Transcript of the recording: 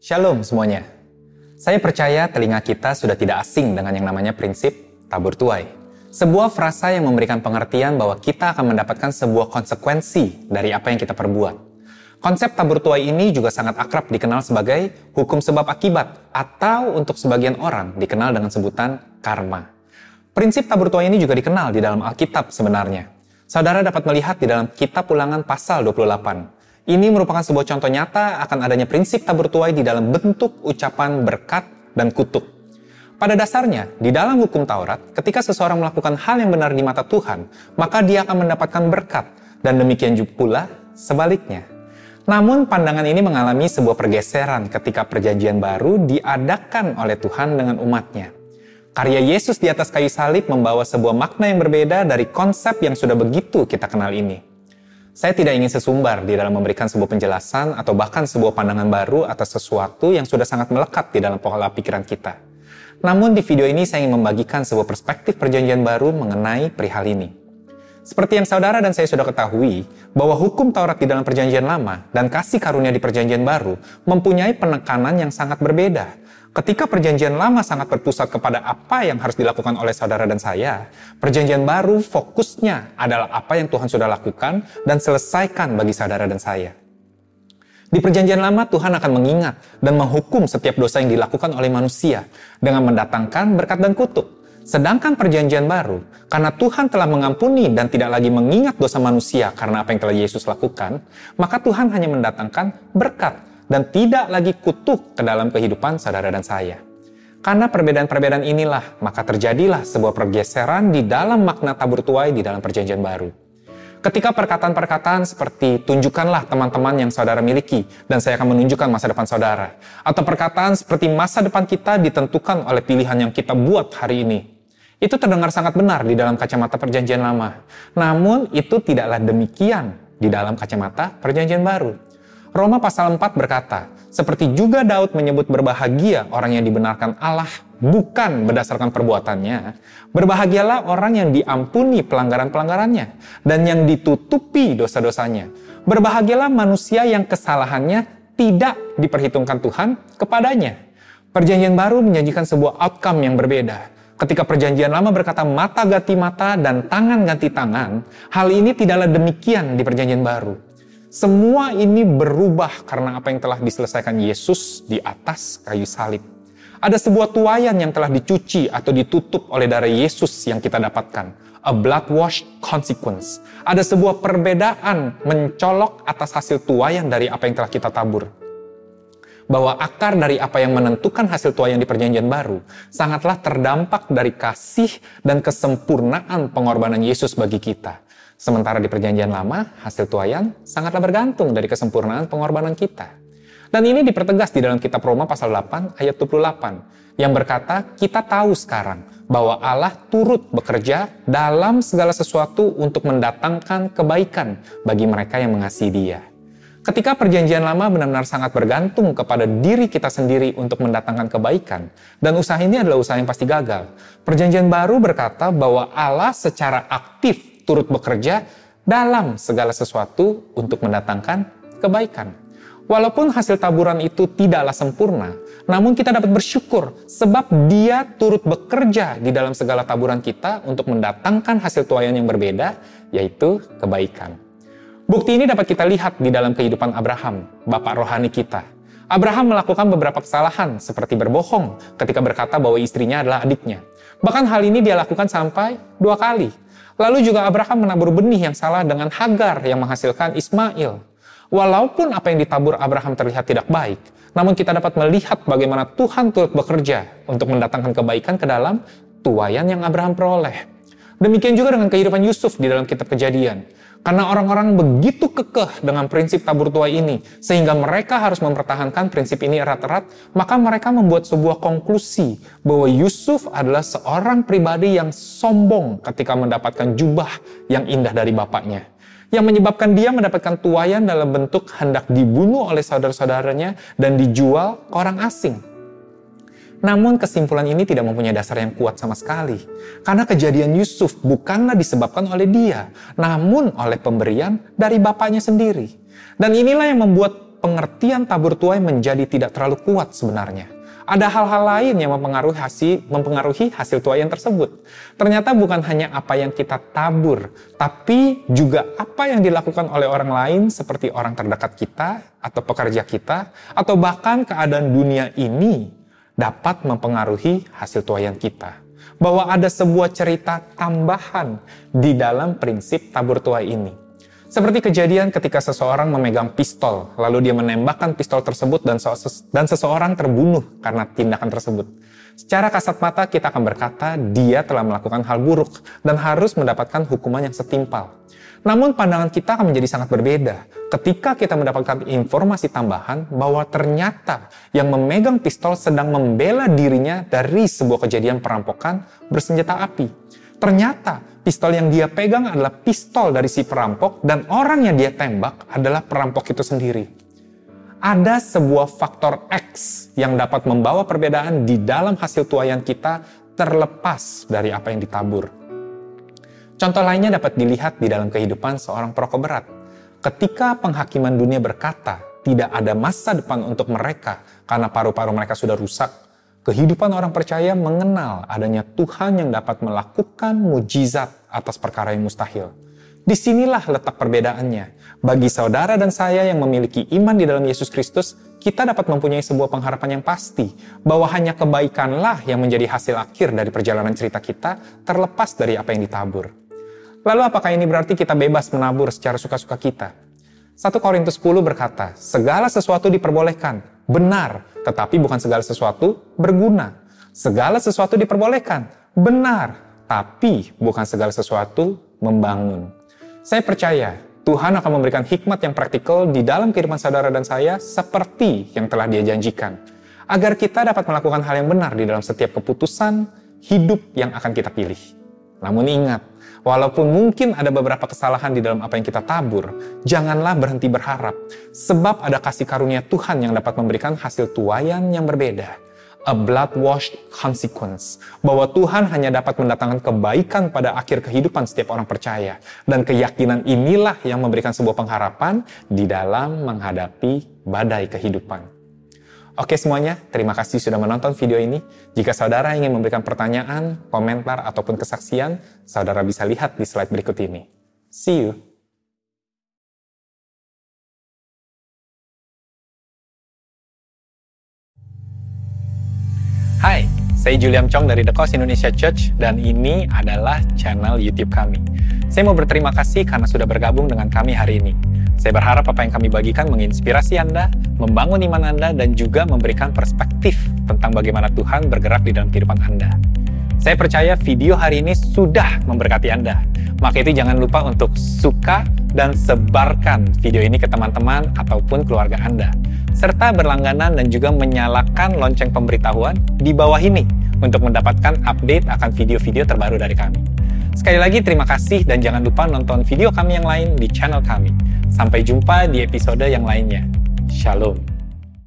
Shalom semuanya. Saya percaya telinga kita sudah tidak asing dengan yang namanya prinsip tabur tuai. Sebuah frasa yang memberikan pengertian bahwa kita akan mendapatkan sebuah konsekuensi dari apa yang kita perbuat. Konsep tabur tuai ini juga sangat akrab dikenal sebagai hukum sebab akibat atau untuk sebagian orang dikenal dengan sebutan karma. Prinsip tabur tuai ini juga dikenal di dalam Alkitab sebenarnya. Saudara dapat melihat di dalam kitab ulangan pasal 28. Ini merupakan sebuah contoh nyata akan adanya prinsip tabur tuai di dalam bentuk ucapan berkat dan kutuk. Pada dasarnya, di dalam hukum Taurat, ketika seseorang melakukan hal yang benar di mata Tuhan, maka dia akan mendapatkan berkat, dan demikian juga pula sebaliknya. Namun pandangan ini mengalami sebuah pergeseran ketika perjanjian baru diadakan oleh Tuhan dengan umatnya. Karya Yesus di atas kayu salib membawa sebuah makna yang berbeda dari konsep yang sudah begitu kita kenal ini. Saya tidak ingin sesumbar di dalam memberikan sebuah penjelasan atau bahkan sebuah pandangan baru atas sesuatu yang sudah sangat melekat di dalam pola pikiran kita. Namun di video ini saya ingin membagikan sebuah perspektif perjanjian baru mengenai perihal ini. Seperti yang saudara dan saya sudah ketahui, bahwa hukum Taurat di dalam perjanjian lama dan kasih karunia di perjanjian baru mempunyai penekanan yang sangat berbeda Ketika perjanjian lama sangat berpusat kepada apa yang harus dilakukan oleh saudara dan saya, perjanjian baru fokusnya adalah apa yang Tuhan sudah lakukan dan selesaikan bagi saudara dan saya. Di perjanjian lama Tuhan akan mengingat dan menghukum setiap dosa yang dilakukan oleh manusia dengan mendatangkan berkat dan kutuk. Sedangkan perjanjian baru, karena Tuhan telah mengampuni dan tidak lagi mengingat dosa manusia karena apa yang telah Yesus lakukan, maka Tuhan hanya mendatangkan berkat dan tidak lagi kutuk ke dalam kehidupan saudara dan saya. Karena perbedaan-perbedaan inilah, maka terjadilah sebuah pergeseran di dalam makna tabur tuai di dalam perjanjian baru. Ketika perkataan-perkataan seperti tunjukkanlah teman-teman yang saudara miliki dan saya akan menunjukkan masa depan saudara. Atau perkataan seperti masa depan kita ditentukan oleh pilihan yang kita buat hari ini. Itu terdengar sangat benar di dalam kacamata perjanjian lama. Namun itu tidaklah demikian di dalam kacamata perjanjian baru. Roma pasal 4 berkata, seperti juga Daud menyebut berbahagia orang yang dibenarkan Allah bukan berdasarkan perbuatannya, berbahagialah orang yang diampuni pelanggaran-pelanggarannya dan yang ditutupi dosa-dosanya. Berbahagialah manusia yang kesalahannya tidak diperhitungkan Tuhan kepadanya. Perjanjian baru menjanjikan sebuah outcome yang berbeda. Ketika perjanjian lama berkata mata ganti mata dan tangan ganti tangan, hal ini tidaklah demikian di perjanjian baru. Semua ini berubah karena apa yang telah diselesaikan Yesus di atas kayu salib. Ada sebuah tuayan yang telah dicuci atau ditutup oleh darah Yesus yang kita dapatkan. A blood wash consequence. Ada sebuah perbedaan mencolok atas hasil tuayan dari apa yang telah kita tabur. Bahwa akar dari apa yang menentukan hasil tuayan di perjanjian baru sangatlah terdampak dari kasih dan kesempurnaan pengorbanan Yesus bagi kita Sementara di perjanjian lama, hasil tuayan sangatlah bergantung dari kesempurnaan pengorbanan kita. Dan ini dipertegas di dalam kitab Roma pasal 8 ayat 28 yang berkata, kita tahu sekarang bahwa Allah turut bekerja dalam segala sesuatu untuk mendatangkan kebaikan bagi mereka yang mengasihi dia. Ketika perjanjian lama benar-benar sangat bergantung kepada diri kita sendiri untuk mendatangkan kebaikan, dan usaha ini adalah usaha yang pasti gagal. Perjanjian baru berkata bahwa Allah secara aktif turut bekerja dalam segala sesuatu untuk mendatangkan kebaikan. Walaupun hasil taburan itu tidaklah sempurna, namun kita dapat bersyukur sebab dia turut bekerja di dalam segala taburan kita untuk mendatangkan hasil tuayan yang berbeda, yaitu kebaikan. Bukti ini dapat kita lihat di dalam kehidupan Abraham, bapak rohani kita. Abraham melakukan beberapa kesalahan seperti berbohong ketika berkata bahwa istrinya adalah adiknya. Bahkan hal ini dia lakukan sampai dua kali. Lalu juga Abraham menabur benih yang salah dengan Hagar yang menghasilkan Ismail. Walaupun apa yang ditabur Abraham terlihat tidak baik, namun kita dapat melihat bagaimana Tuhan turut bekerja untuk mendatangkan kebaikan ke dalam tuayan yang Abraham peroleh. Demikian juga dengan kehidupan Yusuf di dalam kitab kejadian. Karena orang-orang begitu kekeh dengan prinsip tabur tuai ini, sehingga mereka harus mempertahankan prinsip ini erat-erat, maka mereka membuat sebuah konklusi bahwa Yusuf adalah seorang pribadi yang sombong ketika mendapatkan jubah yang indah dari bapaknya. Yang menyebabkan dia mendapatkan tuayan dalam bentuk hendak dibunuh oleh saudara-saudaranya dan dijual ke orang asing. Namun kesimpulan ini tidak mempunyai dasar yang kuat sama sekali. Karena kejadian Yusuf bukanlah disebabkan oleh dia, namun oleh pemberian dari bapaknya sendiri. Dan inilah yang membuat pengertian tabur tuai menjadi tidak terlalu kuat sebenarnya. Ada hal-hal lain yang mempengaruhi hasil, mempengaruhi hasil tersebut. Ternyata bukan hanya apa yang kita tabur, tapi juga apa yang dilakukan oleh orang lain seperti orang terdekat kita atau pekerja kita, atau bahkan keadaan dunia ini dapat mempengaruhi hasil tuaian kita. Bahwa ada sebuah cerita tambahan di dalam prinsip tabur tuai ini. Seperti kejadian ketika seseorang memegang pistol, lalu dia menembakkan pistol tersebut dan, dan seseorang terbunuh karena tindakan tersebut. Secara kasat mata kita akan berkata dia telah melakukan hal buruk dan harus mendapatkan hukuman yang setimpal. Namun pandangan kita akan menjadi sangat berbeda ketika kita mendapatkan informasi tambahan bahwa ternyata yang memegang pistol sedang membela dirinya dari sebuah kejadian perampokan bersenjata api. Ternyata pistol yang dia pegang adalah pistol dari si perampok dan orang yang dia tembak adalah perampok itu sendiri. Ada sebuah faktor X yang dapat membawa perbedaan di dalam hasil tuayan kita terlepas dari apa yang ditabur. Contoh lainnya dapat dilihat di dalam kehidupan seorang perokok berat. Ketika penghakiman dunia berkata tidak ada masa depan untuk mereka karena paru-paru mereka sudah rusak, Kehidupan orang percaya mengenal adanya Tuhan yang dapat melakukan mujizat atas perkara yang mustahil. Di sinilah letak perbedaannya. Bagi saudara dan saya yang memiliki iman di dalam Yesus Kristus, kita dapat mempunyai sebuah pengharapan yang pasti bahwa hanya kebaikanlah yang menjadi hasil akhir dari perjalanan cerita kita terlepas dari apa yang ditabur. Lalu apakah ini berarti kita bebas menabur secara suka-suka kita? 1 Korintus 10 berkata, segala sesuatu diperbolehkan, benar, tetapi bukan segala sesuatu berguna. Segala sesuatu diperbolehkan, benar, tapi bukan segala sesuatu membangun. Saya percaya Tuhan akan memberikan hikmat yang praktikal di dalam kehidupan saudara dan saya seperti yang telah dia janjikan. Agar kita dapat melakukan hal yang benar di dalam setiap keputusan hidup yang akan kita pilih. Namun ingat, Walaupun mungkin ada beberapa kesalahan di dalam apa yang kita tabur, janganlah berhenti berharap, sebab ada kasih karunia Tuhan yang dapat memberikan hasil tuayan yang berbeda. A blood-washed consequence. Bahwa Tuhan hanya dapat mendatangkan kebaikan pada akhir kehidupan setiap orang percaya. Dan keyakinan inilah yang memberikan sebuah pengharapan di dalam menghadapi badai kehidupan. Oke semuanya, terima kasih sudah menonton video ini. Jika saudara ingin memberikan pertanyaan, komentar, ataupun kesaksian, saudara bisa lihat di slide berikut ini. See you! Hai, saya Julian Chong dari The Cause Indonesia Church dan ini adalah channel YouTube kami. Saya mau berterima kasih karena sudah bergabung dengan kami hari ini. Saya berharap apa yang kami bagikan menginspirasi Anda, membangun iman Anda, dan juga memberikan perspektif tentang bagaimana Tuhan bergerak di dalam kehidupan Anda. Saya percaya video hari ini sudah memberkati Anda. Maka itu jangan lupa untuk suka dan sebarkan video ini ke teman-teman ataupun keluarga Anda. Serta berlangganan dan juga menyalakan lonceng pemberitahuan di bawah ini untuk mendapatkan update akan video-video terbaru dari kami. Sekali lagi terima kasih dan jangan lupa nonton video kami yang lain di channel kami. Sampai jumpa di episode yang lainnya. Shalom.